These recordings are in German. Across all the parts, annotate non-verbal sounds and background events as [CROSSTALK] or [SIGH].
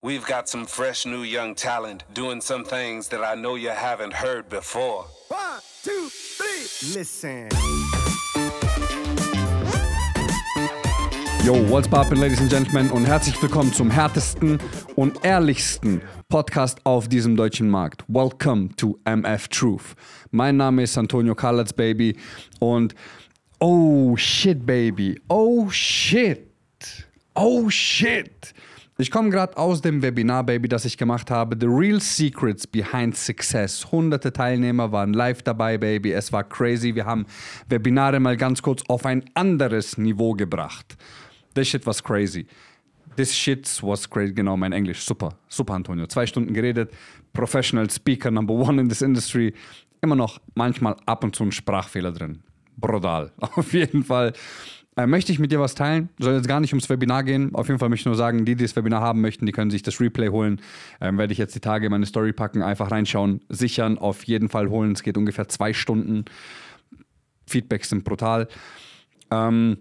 We've got some fresh new young talent doing some things that I know you haven't heard before. One, two, three. Listen. Yo, what's poppin', ladies and gentlemen, und herzlich willkommen zum härtesten und ehrlichsten Podcast auf diesem deutschen Markt. Welcome to MF Truth. Mein Name ist Antonio Kalatz, Baby, und oh shit, Baby, oh shit, oh shit. Ich komme gerade aus dem Webinar, Baby, das ich gemacht habe. The Real Secrets Behind Success. Hunderte Teilnehmer waren live dabei, Baby. Es war crazy. Wir haben Webinare mal ganz kurz auf ein anderes Niveau gebracht. This shit was crazy. This shit was crazy. Genau, mein Englisch. Super. Super, Antonio. Zwei Stunden geredet. Professional Speaker, number one in this industry. Immer noch manchmal ab und zu ein Sprachfehler drin. Brutal. [LAUGHS] Auf jeden Fall. Äh, möchte ich mit dir was teilen? Soll jetzt gar nicht ums Webinar gehen. Auf jeden Fall möchte ich nur sagen, die, die das Webinar haben möchten, die können sich das Replay holen. Ähm, werde ich jetzt die Tage in meine Story packen, einfach reinschauen, sichern, auf jeden Fall holen. Es geht ungefähr zwei Stunden. Feedbacks sind brutal. Ähm,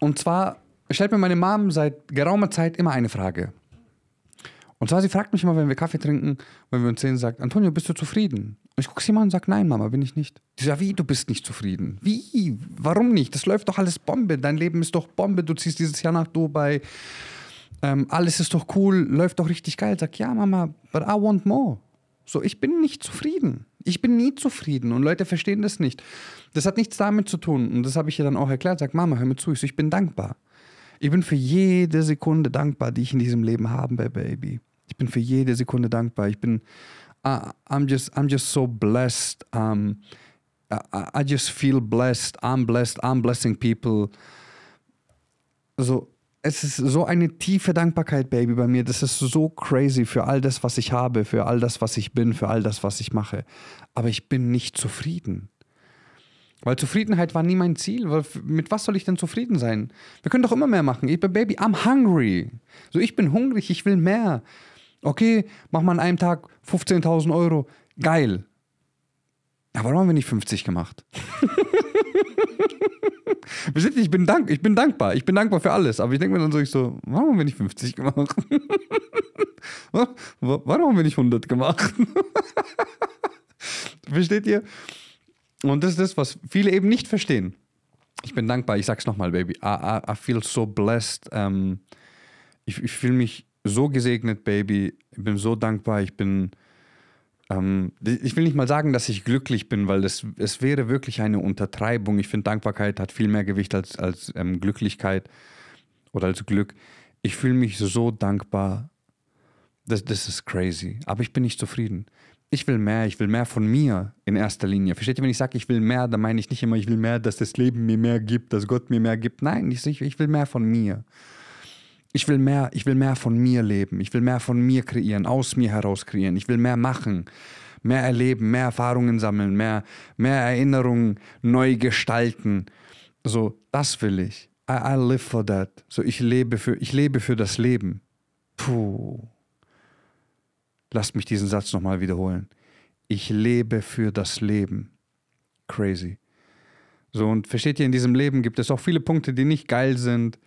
und zwar stellt mir meine Mom seit geraumer Zeit immer eine Frage. Und zwar, sie fragt mich immer, wenn wir Kaffee trinken, wenn wir uns sehen, sagt, Antonio, bist du zufrieden? Und ich gucke sie mal und sage, nein, Mama, bin ich nicht. Die sagt, wie, du bist nicht zufrieden? Wie? Warum nicht? Das läuft doch alles Bombe. Dein Leben ist doch Bombe. Du ziehst dieses Jahr nach Dubai. Ähm, alles ist doch cool, läuft doch richtig geil. Sag, ja, Mama, but I want more. So, ich bin nicht zufrieden. Ich bin nie zufrieden und Leute verstehen das nicht. Das hat nichts damit zu tun und das habe ich ihr dann auch erklärt. Sag, Mama, hör mir zu, ich, so, ich bin dankbar. Ich bin für jede Sekunde dankbar, die ich in diesem Leben habe, Baby. Ich bin für jede Sekunde dankbar. Ich bin, uh, I'm just, I'm just so blessed. Um, I, I just feel blessed. I'm blessed. I'm blessing people. Also, es ist so eine tiefe Dankbarkeit, Baby, bei mir. Das ist so crazy für all das, was ich habe, für all das, was ich bin, für all das, was ich mache. Aber ich bin nicht zufrieden. Weil Zufriedenheit war nie mein Ziel. Mit was soll ich denn zufrieden sein? Wir können doch immer mehr machen. Ich bin Baby, I'm hungry. So, ich bin hungrig, ich will mehr. Okay, mach mal an einem Tag 15.000 Euro. Geil. Aber warum haben wir nicht 50 gemacht? [LAUGHS] ich bin, dank, ich bin dankbar. Ich bin dankbar für alles. Aber ich denke mir dann so, ich so, warum haben wir nicht 50 gemacht? [LAUGHS] warum haben wir nicht 100 gemacht? [LAUGHS] Versteht ihr? Und das ist das, was viele eben nicht verstehen. Ich bin dankbar. Ich sag's nochmal, Baby. I, I, I, feel so blessed. Ähm, ich ich fühle mich so gesegnet, Baby. Ich bin so dankbar. Ich bin. Ähm, ich will nicht mal sagen, dass ich glücklich bin, weil das, es wäre wirklich eine Untertreibung. Ich finde, Dankbarkeit hat viel mehr Gewicht als, als ähm, Glücklichkeit oder als Glück. Ich fühle mich so dankbar. Das, das ist crazy. Aber ich bin nicht zufrieden. Ich will mehr, ich will mehr von mir in erster Linie. Versteht ihr, wenn ich sage, ich will mehr, dann meine ich nicht immer, ich will mehr, dass das Leben mir mehr gibt, dass Gott mir mehr gibt. Nein, ich, ich will mehr von mir. Ich will mehr, ich will mehr von mir leben. Ich will mehr von mir kreieren, aus mir heraus kreieren. Ich will mehr machen, mehr erleben, mehr Erfahrungen sammeln, mehr, mehr Erinnerungen neu gestalten. So, das will ich. I, I live for that. So, ich lebe für, ich lebe für das Leben. Puh. Lasst mich diesen Satz nochmal wiederholen. Ich lebe für das Leben. Crazy. So, und versteht ihr, in diesem Leben gibt es auch viele Punkte, die nicht geil sind,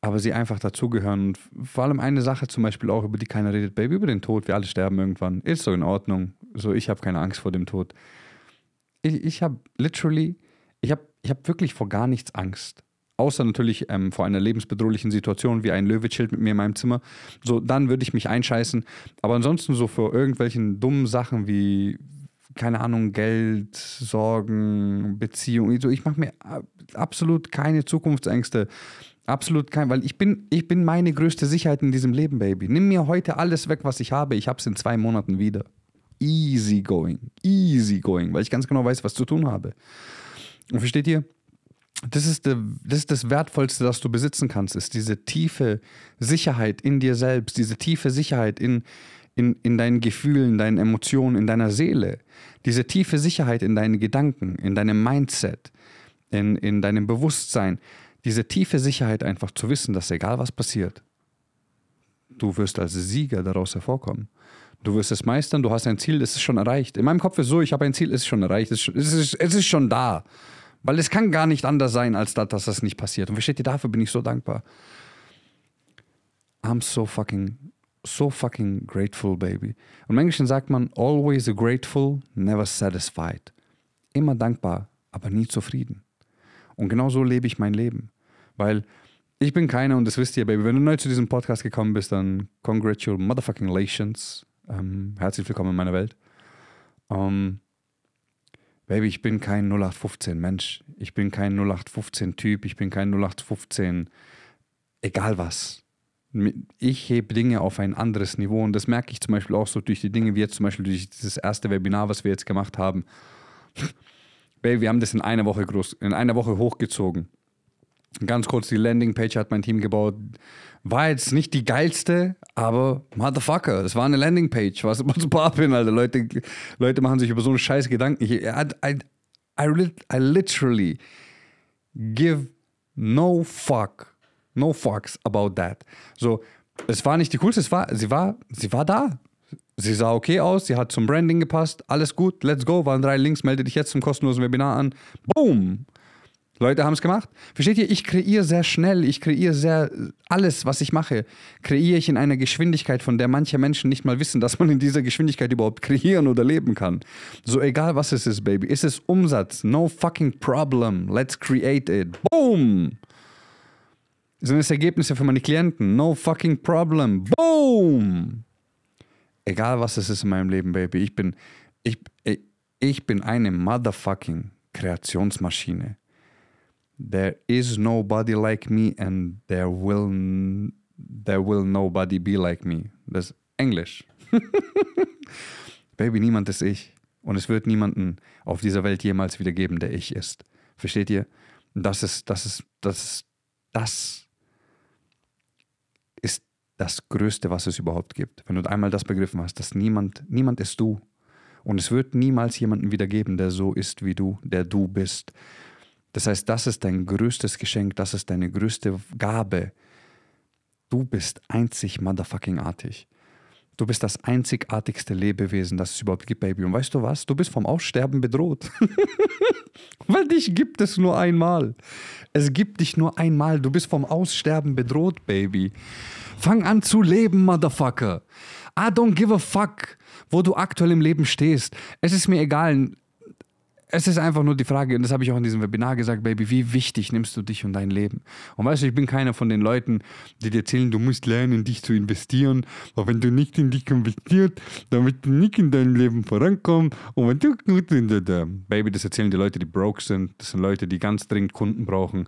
aber sie einfach dazugehören. Und vor allem eine Sache zum Beispiel auch, über die keiner redet, Baby, über den Tod. Wir alle sterben irgendwann. Ist so in Ordnung. So, ich habe keine Angst vor dem Tod. Ich, ich habe literally, ich habe ich hab wirklich vor gar nichts Angst. Außer natürlich ähm, vor einer lebensbedrohlichen Situation wie ein Löwe mit mir in meinem Zimmer. So, dann würde ich mich einscheißen. Aber ansonsten so vor irgendwelchen dummen Sachen wie, keine Ahnung, Geld, Sorgen, Beziehung. So, ich mache mir absolut keine Zukunftsängste. Absolut kein, weil ich bin, ich bin meine größte Sicherheit in diesem Leben, Baby. Nimm mir heute alles weg, was ich habe. Ich habe es in zwei Monaten wieder. Easy going. Easy going, weil ich ganz genau weiß, was zu tun habe. Und versteht ihr? Das ist, de, das ist das Wertvollste, das du besitzen kannst, ist diese tiefe Sicherheit in dir selbst, diese tiefe Sicherheit in, in, in deinen Gefühlen, deinen Emotionen, in deiner Seele, diese tiefe Sicherheit in deinen Gedanken, in deinem Mindset, in, in deinem Bewusstsein diese tiefe Sicherheit einfach zu wissen, dass egal was passiert, du wirst als Sieger daraus hervorkommen. Du wirst es meistern, du hast ein Ziel, es ist schon erreicht. In meinem Kopf ist so, ich habe ein Ziel, es ist schon erreicht, es ist, es ist schon da. Weil es kann gar nicht anders sein, als das, dass das nicht passiert. Und versteht ihr, dafür bin ich so dankbar. I'm so fucking so fucking grateful, baby. Und im Englischen sagt man, always grateful, never satisfied. Immer dankbar, aber nie zufrieden. Und genau so lebe ich mein Leben. Weil ich bin keiner, und das wisst ihr, Baby, wenn du neu zu diesem Podcast gekommen bist, dann congratulations. Ähm, herzlich willkommen in meiner Welt. Ähm, Baby, ich bin kein 0815 Mensch. Ich bin kein 0815 Typ. Ich bin kein 0815 egal was. Ich hebe Dinge auf ein anderes Niveau und das merke ich zum Beispiel auch so durch die Dinge, wie jetzt zum Beispiel durch dieses erste Webinar, was wir jetzt gemacht haben. Baby, wir haben das in einer Woche groß, in einer Woche hochgezogen. Ganz kurz, die Landingpage hat mein Team gebaut. War jetzt nicht die geilste, aber Motherfucker, es war eine Landingpage. Was immer super abhin, Alter. Leute, Leute machen sich über so eine scheiß Gedanken. Ich, I, I, I, I literally give no fuck, no fucks about that. So, es war nicht die coolste, es war, sie war, sie war da. Sie sah okay aus, sie hat zum Branding gepasst, alles gut, let's go, waren drei Links, melde dich jetzt zum kostenlosen Webinar an. Boom! Leute haben es gemacht. Versteht ihr? Ich kreiere sehr schnell, ich kreiere sehr alles, was ich mache, kreiere ich in einer Geschwindigkeit, von der manche Menschen nicht mal wissen, dass man in dieser Geschwindigkeit überhaupt kreieren oder leben kann. So egal was es ist, Baby. Ist es Umsatz? No fucking problem. Let's create it. Boom! Sind es Ergebnisse für meine Klienten? No fucking problem. Boom! Egal was es ist in meinem Leben, Baby. Ich bin, ich, ich bin eine motherfucking Kreationsmaschine. There is nobody like me and there will, there will nobody be like me. Das ist Englisch. [LAUGHS] Baby, niemand ist ich. Und es wird niemanden auf dieser Welt jemals wieder geben, der ich ist. Versteht ihr? Das ist, das ist, das ist, das ist das Größte, was es überhaupt gibt. Wenn du einmal das begriffen hast, dass niemand, niemand ist du. Und es wird niemals jemanden wieder geben, der so ist wie du, der du bist. Das heißt, das ist dein größtes Geschenk, das ist deine größte Gabe. Du bist einzig motherfucking artig. Du bist das einzigartigste Lebewesen, das es überhaupt gibt, Baby. Und weißt du was? Du bist vom Aussterben bedroht. [LAUGHS] Weil dich gibt es nur einmal. Es gibt dich nur einmal. Du bist vom Aussterben bedroht, Baby. Fang an zu leben, Motherfucker. I don't give a fuck, wo du aktuell im Leben stehst. Es ist mir egal es ist einfach nur die Frage, und das habe ich auch in diesem Webinar gesagt, Baby, wie wichtig nimmst du dich und dein Leben? Und weißt du, ich bin keiner von den Leuten, die dir erzählen, du musst lernen, in dich zu investieren, weil wenn du nicht in dich investierst, dann wird du nicht in deinem Leben vorankommen. Und wenn du gut in Baby, das erzählen die Leute, die broke sind, das sind Leute, die ganz dringend Kunden brauchen.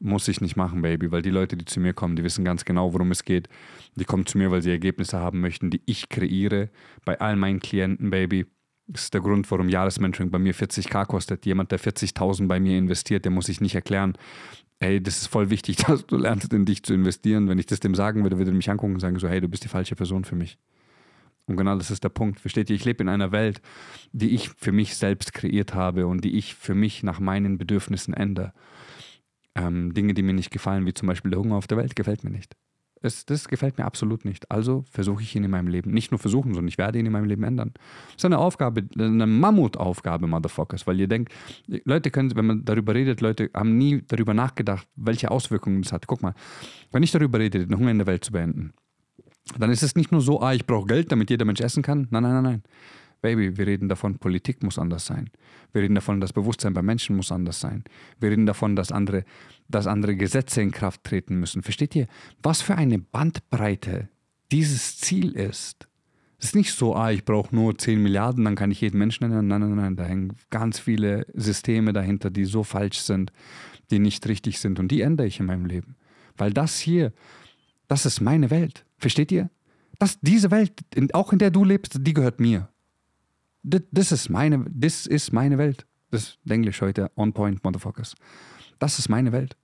Muss ich nicht machen, Baby, weil die Leute, die zu mir kommen, die wissen ganz genau, worum es geht. Die kommen zu mir, weil sie Ergebnisse haben möchten, die ich kreiere bei all meinen Klienten, Baby. Das ist der Grund, warum Jahresmentoring bei mir 40k kostet. Jemand, der 40.000 bei mir investiert, der muss sich nicht erklären, hey, das ist voll wichtig, [LAUGHS] dass du lernst, in dich zu investieren. Wenn ich das dem sagen würde, würde er mich angucken und sagen so, hey, du bist die falsche Person für mich. Und genau das ist der Punkt. Versteht ihr? Ich lebe in einer Welt, die ich für mich selbst kreiert habe und die ich für mich nach meinen Bedürfnissen ändere. Ähm, Dinge, die mir nicht gefallen, wie zum Beispiel der Hunger auf der Welt, gefällt mir nicht. Es, das gefällt mir absolut nicht. Also versuche ich ihn in meinem Leben, nicht nur versuchen, sondern ich werde ihn in meinem Leben ändern. Das ist eine Aufgabe, eine Mammutaufgabe, Motherfuckers, weil ihr denkt, Leute können, wenn man darüber redet, Leute haben nie darüber nachgedacht, welche Auswirkungen das hat. Guck mal, wenn ich darüber rede, den Hunger in der Welt zu beenden, dann ist es nicht nur so, ah, ich brauche Geld, damit jeder Mensch essen kann. Nein, nein, nein, nein. Baby, wir reden davon, Politik muss anders sein. Wir reden davon, das Bewusstsein bei Menschen muss anders sein. Wir reden davon, dass andere, dass andere Gesetze in Kraft treten müssen. Versteht ihr, was für eine Bandbreite dieses Ziel ist? Es ist nicht so, ah, ich brauche nur 10 Milliarden, dann kann ich jeden Menschen nennen. Nein, nein, nein, da hängen ganz viele Systeme dahinter, die so falsch sind, die nicht richtig sind. Und die ändere ich in meinem Leben. Weil das hier, das ist meine Welt. Versteht ihr? Das, diese Welt, auch in der du lebst, die gehört mir das ist meine, das ist meine Welt. Das ist Englisch heute, on point, motherfuckers. Das ist meine Welt.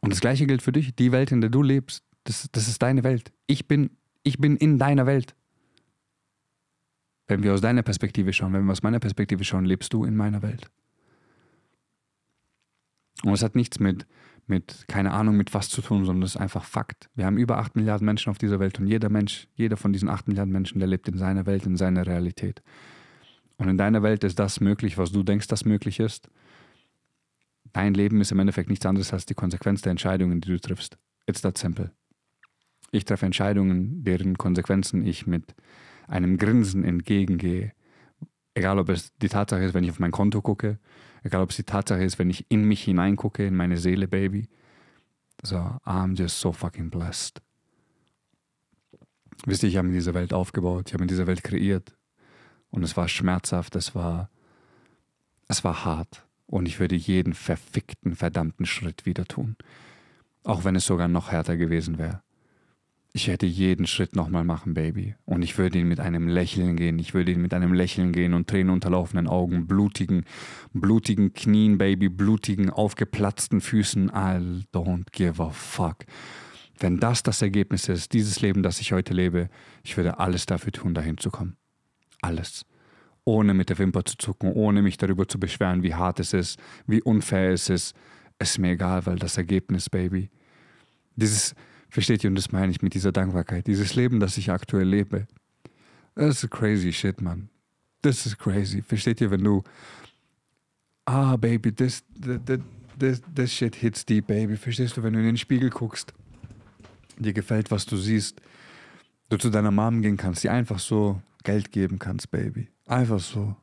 Und das gleiche gilt für dich. Die Welt, in der du lebst, das, das ist deine Welt. Ich bin, ich bin in deiner Welt. Wenn wir aus deiner Perspektive schauen, wenn wir aus meiner Perspektive schauen, lebst du in meiner Welt. Und es hat nichts mit, mit, keine Ahnung, mit was zu tun, sondern es ist einfach Fakt. Wir haben über 8 Milliarden Menschen auf dieser Welt und jeder Mensch, jeder von diesen 8 Milliarden Menschen, der lebt in seiner Welt, in seiner Realität. Und in deiner Welt ist das möglich, was du denkst, das möglich ist. Dein Leben ist im Endeffekt nichts anderes als die Konsequenz der Entscheidungen, die du triffst. It's that simple. Ich treffe Entscheidungen, deren Konsequenzen ich mit einem Grinsen entgegengehe. Egal, ob es die Tatsache ist, wenn ich auf mein Konto gucke, egal, ob es die Tatsache ist, wenn ich in mich hineingucke, in meine Seele, Baby. So, I'm just so fucking blessed. Wisst ihr, ich habe mir diese Welt aufgebaut, ich habe mir diese Welt kreiert. Und es war schmerzhaft, es war, es war hart. Und ich würde jeden verfickten, verdammten Schritt wieder tun. Auch wenn es sogar noch härter gewesen wäre. Ich hätte jeden Schritt nochmal machen, Baby. Und ich würde ihn mit einem Lächeln gehen. Ich würde ihn mit einem Lächeln gehen und tränenunterlaufenden Augen, blutigen, blutigen Knien, Baby, blutigen, aufgeplatzten Füßen. I don't give a fuck. Wenn das das Ergebnis ist, dieses Leben, das ich heute lebe, ich würde alles dafür tun, dahin zu kommen. Alles. Ohne mit der Wimper zu zucken, ohne mich darüber zu beschweren, wie hart es ist, wie unfair es ist. Es ist mir egal, weil das Ergebnis, Baby. Dieses, versteht ihr, und das meine ich mit dieser Dankbarkeit, dieses Leben, das ich aktuell lebe, das ist crazy shit, man. Das ist crazy. Versteht ihr, wenn du, ah, Baby, this, this, this, this shit hits deep, Baby. Verstehst du, wenn du in den Spiegel guckst, dir gefällt, was du siehst, du zu deiner Mom gehen kannst, die einfach so Geld geben kannst, Baby. Einfach so.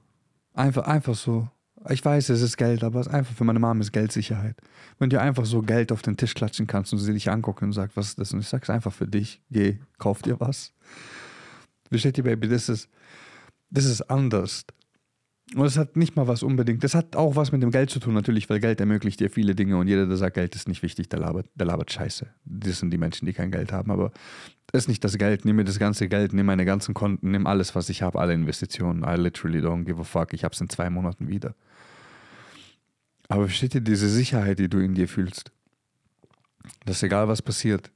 Einfach, einfach so. Ich weiß, es ist Geld, aber es ist einfach für meine Mom ist Geldsicherheit. Wenn du einfach so Geld auf den Tisch klatschen kannst und sie dich angucken und sagt, was ist das? Und ich sag's einfach für dich. Geh, kauf dir was. Versteht ihr, Baby? Das ist, das ist anders. Und es hat nicht mal was unbedingt, das hat auch was mit dem Geld zu tun, natürlich, weil Geld ermöglicht dir viele Dinge und jeder, der sagt, Geld ist nicht wichtig, der labert, der labert Scheiße. Das sind die Menschen, die kein Geld haben, aber das ist nicht das Geld. Nimm mir das ganze Geld, nimm meine ganzen Konten, nimm alles, was ich habe, alle Investitionen. I literally don't give a fuck. Ich hab's in zwei Monaten wieder. Aber versteht ihr diese Sicherheit, die du in dir fühlst? Dass egal was passiert,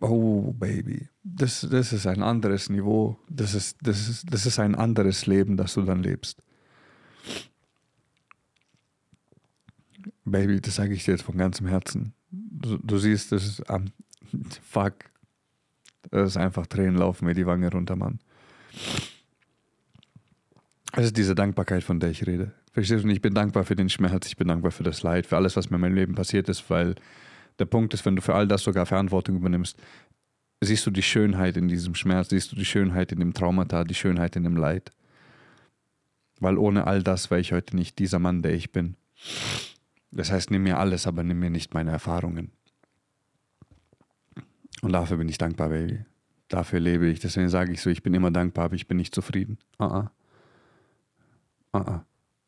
oh Baby, das, das ist ein anderes Niveau, das ist, das, ist, das ist ein anderes Leben, das du dann lebst. Baby, das sage ich dir jetzt von ganzem Herzen. Du, du siehst, das ist, um, fuck, das ist einfach Tränen laufen mir die Wange runter, Mann. Es ist diese Dankbarkeit, von der ich rede. Verstehst du? Ich bin dankbar für den Schmerz, ich bin dankbar für das Leid, für alles, was mir in meinem Leben passiert ist, weil der Punkt ist, wenn du für all das sogar Verantwortung übernimmst, siehst du die Schönheit in diesem Schmerz, siehst du die Schönheit in dem Traumata, die Schönheit in dem Leid. Weil ohne all das wäre ich heute nicht dieser Mann, der ich bin. Das heißt, nimm mir alles, aber nimm mir nicht meine Erfahrungen. Und dafür bin ich dankbar, Baby. Dafür lebe ich. Deswegen sage ich so, ich bin immer dankbar, aber ich bin nicht zufrieden. Uh -uh. Uh -uh.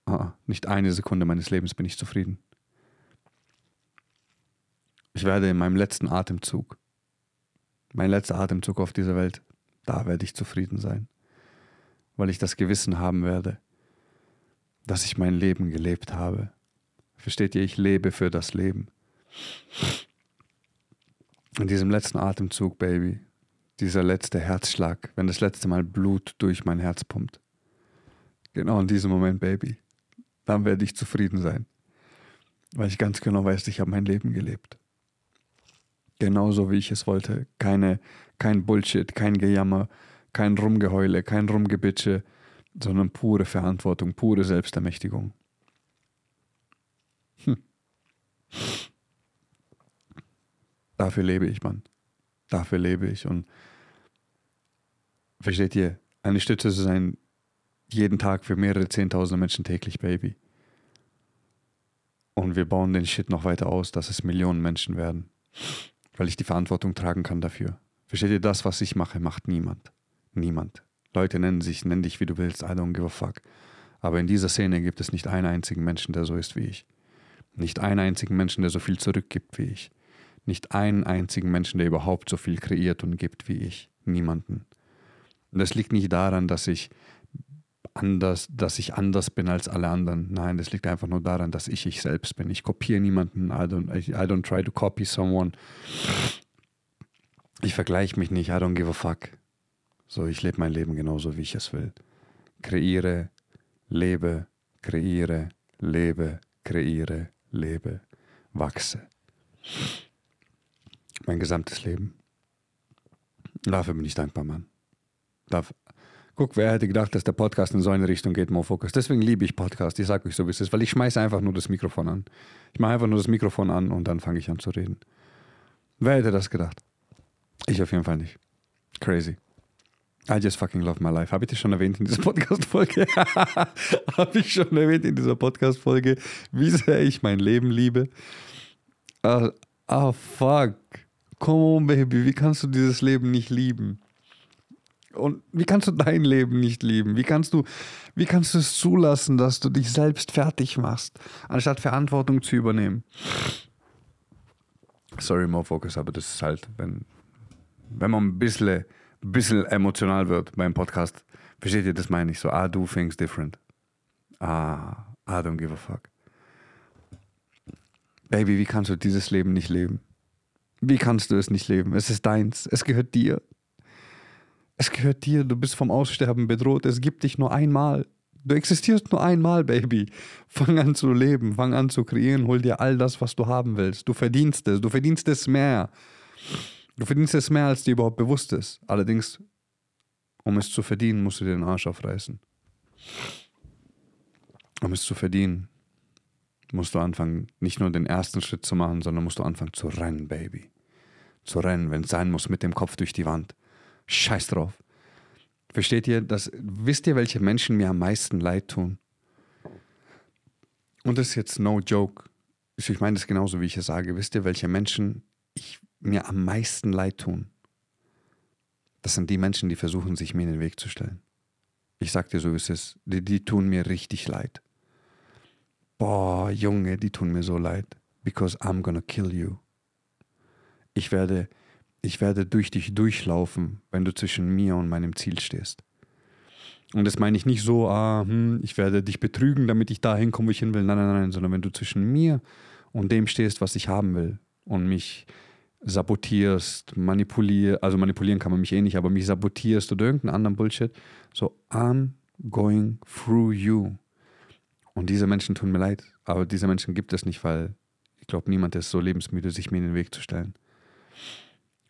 Uh. Nicht eine Sekunde meines Lebens bin ich zufrieden. Ich werde in meinem letzten Atemzug, mein letzter Atemzug auf dieser Welt, da werde ich zufrieden sein, weil ich das Gewissen haben werde, dass ich mein Leben gelebt habe. Versteht ihr, ich lebe für das Leben. In diesem letzten Atemzug, Baby, dieser letzte Herzschlag, wenn das letzte Mal Blut durch mein Herz pumpt. Genau in diesem Moment, Baby, dann werde ich zufrieden sein, weil ich ganz genau weiß, ich habe mein Leben gelebt genauso wie ich es wollte. Keine, kein Bullshit, kein Gejammer, kein Rumgeheule, kein Rumgebitsche, sondern pure Verantwortung, pure Selbstermächtigung. Hm. Dafür lebe ich, Mann. Dafür lebe ich. Und versteht ihr, eine Stütze zu sein, jeden Tag für mehrere Zehntausende Menschen täglich, Baby. Und wir bauen den Shit noch weiter aus, dass es Millionen Menschen werden weil ich die Verantwortung tragen kann dafür. Versteht ihr, das, was ich mache, macht niemand. Niemand. Leute nennen sich, nenn dich wie du willst, I don't give a fuck. Aber in dieser Szene gibt es nicht einen einzigen Menschen, der so ist wie ich. Nicht einen einzigen Menschen, der so viel zurückgibt wie ich. Nicht einen einzigen Menschen, der überhaupt so viel kreiert und gibt wie ich. Niemanden. Und das liegt nicht daran, dass ich anders, dass ich anders bin als alle anderen. Nein, das liegt einfach nur daran, dass ich ich selbst bin. Ich kopiere niemanden. I don't, I, don't try to copy someone. Ich vergleiche mich nicht. I don't give a fuck. So, ich lebe mein Leben genauso, wie ich es will. Kreiere, lebe, kreiere, lebe, kreiere, lebe, wachse. Mein gesamtes Leben. Dafür bin ich dankbar, Mann. Dafür, Guck, wer hätte gedacht, dass der Podcast in so eine Richtung geht, More Focus. Deswegen liebe ich Podcast. Ich sage euch so, wie es ist, weil ich schmeiße einfach nur das Mikrofon an. Ich mache einfach nur das Mikrofon an und dann fange ich an zu reden. Wer hätte das gedacht? Ich auf jeden Fall nicht. Crazy. I just fucking love my life. Habe ich das schon erwähnt in dieser [LAUGHS] Podcast-Folge? [LAUGHS] Habe ich schon erwähnt in dieser Podcast-Folge, wie sehr ich mein Leben liebe? Ah, ah, fuck. Come on, Baby. Wie kannst du dieses Leben nicht lieben? Und wie kannst du dein Leben nicht lieben? Wie kannst du, wie kannst du es zulassen, dass du dich selbst fertig machst, anstatt Verantwortung zu übernehmen? Sorry, more focus, aber das ist halt, wenn, wenn man ein bisschen, bisschen emotional wird beim Podcast, versteht ihr, das meine ich so, ah, do things different. Ah, I don't give a fuck. Baby, wie kannst du dieses Leben nicht leben? Wie kannst du es nicht leben? Es ist deins, es gehört dir. Es gehört dir, du bist vom Aussterben bedroht, es gibt dich nur einmal. Du existierst nur einmal, Baby. Fang an zu leben, fang an zu kreieren, hol dir all das, was du haben willst. Du verdienst es, du verdienst es mehr. Du verdienst es mehr, als dir überhaupt bewusst ist. Allerdings, um es zu verdienen, musst du dir den Arsch aufreißen. Um es zu verdienen, musst du anfangen, nicht nur den ersten Schritt zu machen, sondern musst du anfangen zu rennen, Baby. Zu rennen, wenn es sein muss, mit dem Kopf durch die Wand. Scheiß drauf. Versteht ihr, das, wisst ihr, welche Menschen mir am meisten leid tun? Und das ist jetzt no joke. Ich meine das genauso, wie ich es sage. Wisst ihr, welche Menschen ich, mir am meisten leid tun? Das sind die Menschen, die versuchen, sich mir in den Weg zu stellen. Ich sag dir so, wie es ist. Die, die tun mir richtig leid. Boah, Junge, die tun mir so leid. Because I'm gonna kill you. Ich werde, ich werde durch dich durchlaufen, wenn du zwischen mir und meinem Ziel stehst. Und das meine ich nicht so, ah, hm, ich werde dich betrügen, damit ich dahin komme, wo ich hin will. Nein, nein, nein, sondern wenn du zwischen mir und dem stehst, was ich haben will und mich sabotierst, manipulierst, also manipulieren kann man mich eh nicht, aber mich sabotierst oder irgendeinen anderen Bullshit, so I'm going through you. Und diese Menschen tun mir leid, aber diese Menschen gibt es nicht, weil ich glaube, niemand ist so lebensmüde, sich mir in den Weg zu stellen.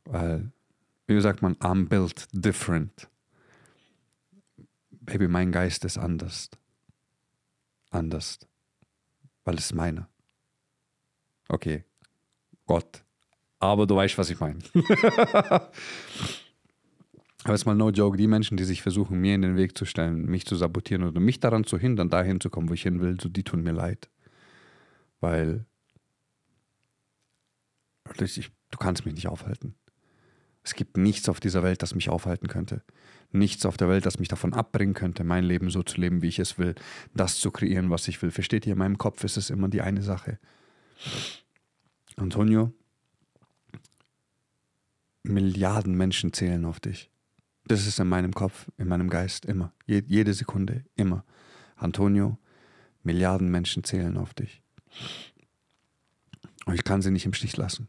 Weil, wie sagt man, I'm built different. Baby, mein Geist ist anders. Anders. Weil es meiner. Okay. Gott. Aber du weißt, was ich meine. [LAUGHS] Aber jetzt mal no joke, die Menschen, die sich versuchen, mir in den Weg zu stellen, mich zu sabotieren oder mich daran zu hindern, dahin zu kommen, wo ich hin will, so die tun mir leid. Weil ich, du kannst mich nicht aufhalten. Es gibt nichts auf dieser Welt, das mich aufhalten könnte. Nichts auf der Welt, das mich davon abbringen könnte, mein Leben so zu leben, wie ich es will, das zu kreieren, was ich will. Versteht ihr? In meinem Kopf ist es immer die eine Sache. Antonio, Milliarden Menschen zählen auf dich. Das ist in meinem Kopf, in meinem Geist immer. Je, jede Sekunde, immer. Antonio, Milliarden Menschen zählen auf dich. Und ich kann sie nicht im Stich lassen.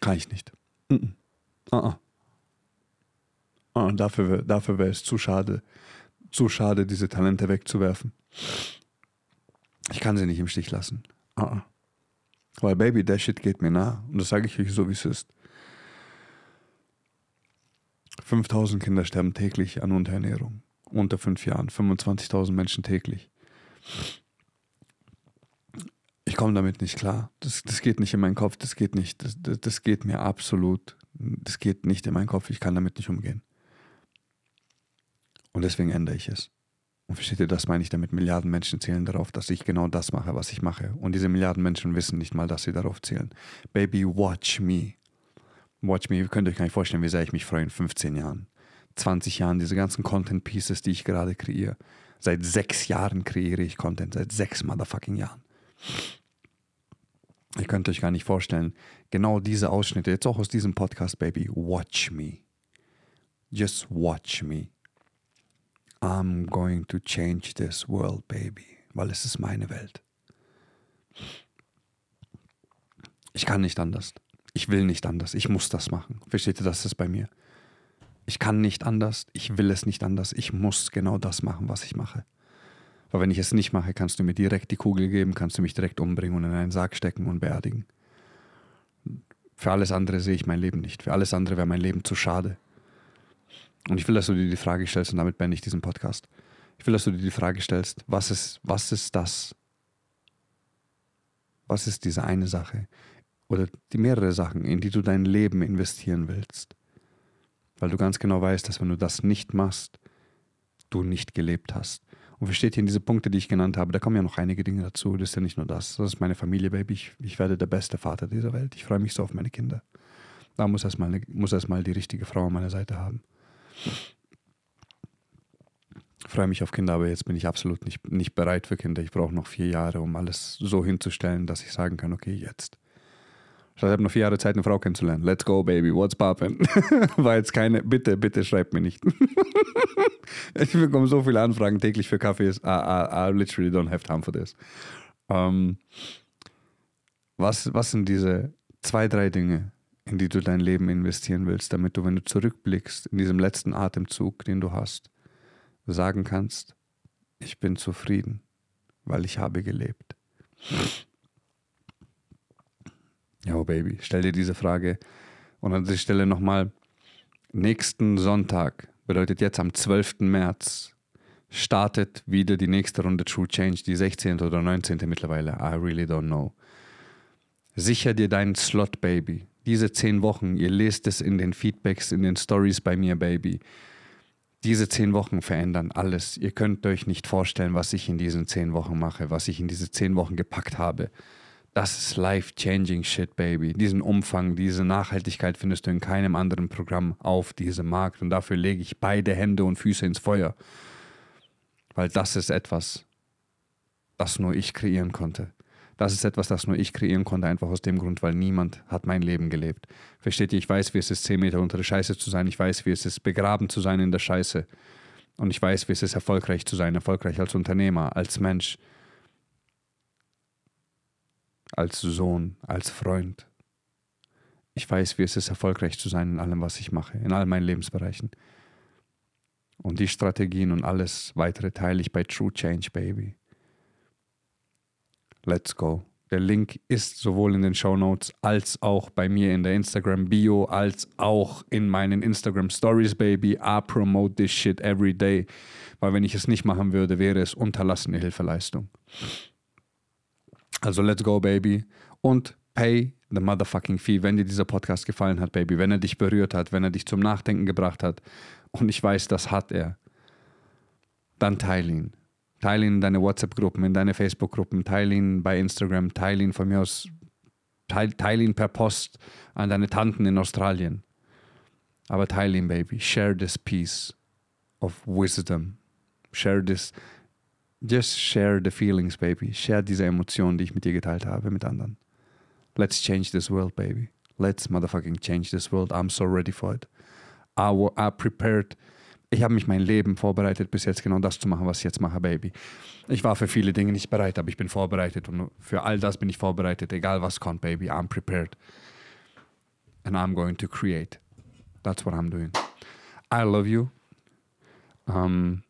Kann ich nicht. Mm -mm. Uh -uh. Und dafür, dafür wäre es zu schade, zu schade, diese Talente wegzuwerfen. Ich kann sie nicht im Stich lassen. Uh Weil, Baby, der Shit geht mir nah. Und das sage ich euch so, wie es ist. 5000 Kinder sterben täglich an Unterernährung. Unter fünf Jahren. 25.000 Menschen täglich. Ich komme damit nicht klar. Das, das geht nicht in meinen Kopf. Das geht nicht. Das, das, das geht mir absolut. Das geht nicht in meinen Kopf. Ich kann damit nicht umgehen. Und deswegen ändere ich es. Und versteht ihr, das meine ich damit? Milliarden Menschen zählen darauf, dass ich genau das mache, was ich mache. Und diese Milliarden Menschen wissen nicht mal, dass sie darauf zählen. Baby, watch me. Watch me. Ihr könnt euch gar nicht vorstellen, wie sehr ich mich freue in 15 Jahren, 20 Jahren, diese ganzen Content Pieces, die ich gerade kreiere. Seit sechs Jahren kreiere ich Content, seit sechs motherfucking Jahren. Ihr könnt euch gar nicht vorstellen, genau diese Ausschnitte, jetzt auch aus diesem Podcast, Baby, watch me. Just watch me. I'm going to change this world, baby, weil es ist meine Welt. Ich kann nicht anders. Ich will nicht anders. Ich muss das machen. Versteht ihr, das ist bei mir. Ich kann nicht anders. Ich will es nicht anders. Ich muss genau das machen, was ich mache. Weil wenn ich es nicht mache, kannst du mir direkt die Kugel geben, kannst du mich direkt umbringen und in einen Sarg stecken und beerdigen. Für alles andere sehe ich mein Leben nicht. Für alles andere wäre mein Leben zu schade. Und ich will, dass du dir die Frage stellst, und damit beende ich diesen Podcast. Ich will, dass du dir die Frage stellst, was ist, was ist das? Was ist diese eine Sache? Oder die mehrere Sachen, in die du dein Leben investieren willst? Weil du ganz genau weißt, dass wenn du das nicht machst, du nicht gelebt hast. Und versteht ihr in diese Punkte, die ich genannt habe, da kommen ja noch einige Dinge dazu. Das ist ja nicht nur das. Das ist meine Familie, Baby. Ich, ich werde der beste Vater dieser Welt. Ich freue mich so auf meine Kinder. Da muss erstmal eine, muss erst mal die richtige Frau an meiner Seite haben. Freue mich auf Kinder, aber jetzt bin ich absolut nicht, nicht bereit für Kinder. Ich brauche noch vier Jahre, um alles so hinzustellen, dass ich sagen kann, okay, jetzt. Ich habe noch vier Jahre Zeit, eine Frau kennenzulernen. Let's go, baby. What's poppin'? [LAUGHS] War jetzt keine. Bitte, bitte schreibt mir nicht. [LAUGHS] ich bekomme so viele Anfragen täglich für Kaffees. I, I, I literally don't have time for this. Um, was, was sind diese zwei, drei Dinge, in die du dein Leben investieren willst, damit du, wenn du zurückblickst, in diesem letzten Atemzug, den du hast, sagen kannst, ich bin zufrieden, weil ich habe gelebt. Ja, Baby, stell dir diese Frage. Und an dieser Stelle nochmal, nächsten Sonntag, bedeutet jetzt am 12. März, startet wieder die nächste Runde True Change, die 16. oder 19. mittlerweile. I really don't know. Sicher dir deinen Slot, Baby. Diese zehn Wochen, ihr lest es in den Feedbacks, in den Stories bei mir, Baby. Diese zehn Wochen verändern alles. Ihr könnt euch nicht vorstellen, was ich in diesen zehn Wochen mache, was ich in diese zehn Wochen gepackt habe. Das ist life-changing shit, baby. Diesen Umfang, diese Nachhaltigkeit findest du in keinem anderen Programm auf diesem Markt. Und dafür lege ich beide Hände und Füße ins Feuer. Weil das ist etwas, das nur ich kreieren konnte. Das ist etwas, das nur ich kreieren konnte, einfach aus dem Grund, weil niemand hat mein Leben gelebt. Versteht ihr? Ich weiß, wie es ist, 10 Meter unter der Scheiße zu sein. Ich weiß, wie es ist, begraben zu sein in der Scheiße. Und ich weiß, wie es ist, erfolgreich zu sein, erfolgreich als Unternehmer, als Mensch, als Sohn, als Freund. Ich weiß, wie es ist, erfolgreich zu sein in allem, was ich mache, in all meinen Lebensbereichen. Und die Strategien und alles weitere teile ich bei True Change Baby. Let's go. Der Link ist sowohl in den Show Notes als auch bei mir in der Instagram Bio, als auch in meinen Instagram Stories, Baby. I promote this shit every day. Weil wenn ich es nicht machen würde, wäre es unterlassene Hilfeleistung. Also let's go, Baby. Und pay the motherfucking fee, wenn dir dieser Podcast gefallen hat, Baby. Wenn er dich berührt hat, wenn er dich zum Nachdenken gebracht hat. Und ich weiß, das hat er. Dann teile ihn. Teile ihn in deine WhatsApp-Gruppen, in deine Facebook-Gruppen, teile ihn bei Instagram, teile ihn von mir aus, teile, teile ihn per Post an deine Tanten in Australien. Aber teile ihn, Baby. Share this piece of wisdom. Share this. Just share the feelings, baby. Share diese Emotionen, die ich mit dir geteilt habe, mit anderen. Let's change this world, baby. Let's motherfucking change this world. I'm so ready for it. I, I prepared ich habe mich mein Leben vorbereitet, bis jetzt genau das zu machen, was ich jetzt mache, Baby. Ich war für viele Dinge nicht bereit, aber ich bin vorbereitet und für all das bin ich vorbereitet, egal was kommt, Baby. I'm prepared. And I'm going to create. That's what I'm doing. I love you. Um,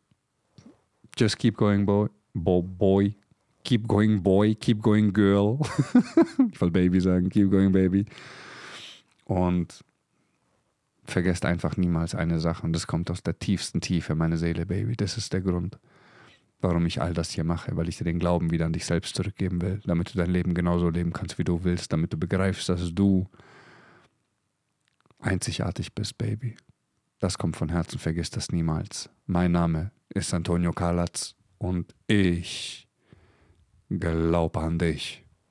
just keep going, boy. Bo boy. Keep going, boy. Keep going, girl. [LAUGHS] ich wollte Baby sagen. Keep going, baby. Und vergesst einfach niemals eine Sache und das kommt aus der tiefsten Tiefe meiner Seele, Baby. Das ist der Grund, warum ich all das hier mache, weil ich dir den Glauben wieder an dich selbst zurückgeben will, damit du dein Leben genauso leben kannst, wie du willst, damit du begreifst, dass du einzigartig bist, Baby. Das kommt von Herzen, vergiss das niemals. Mein Name ist Antonio Kalatz und ich glaube an dich.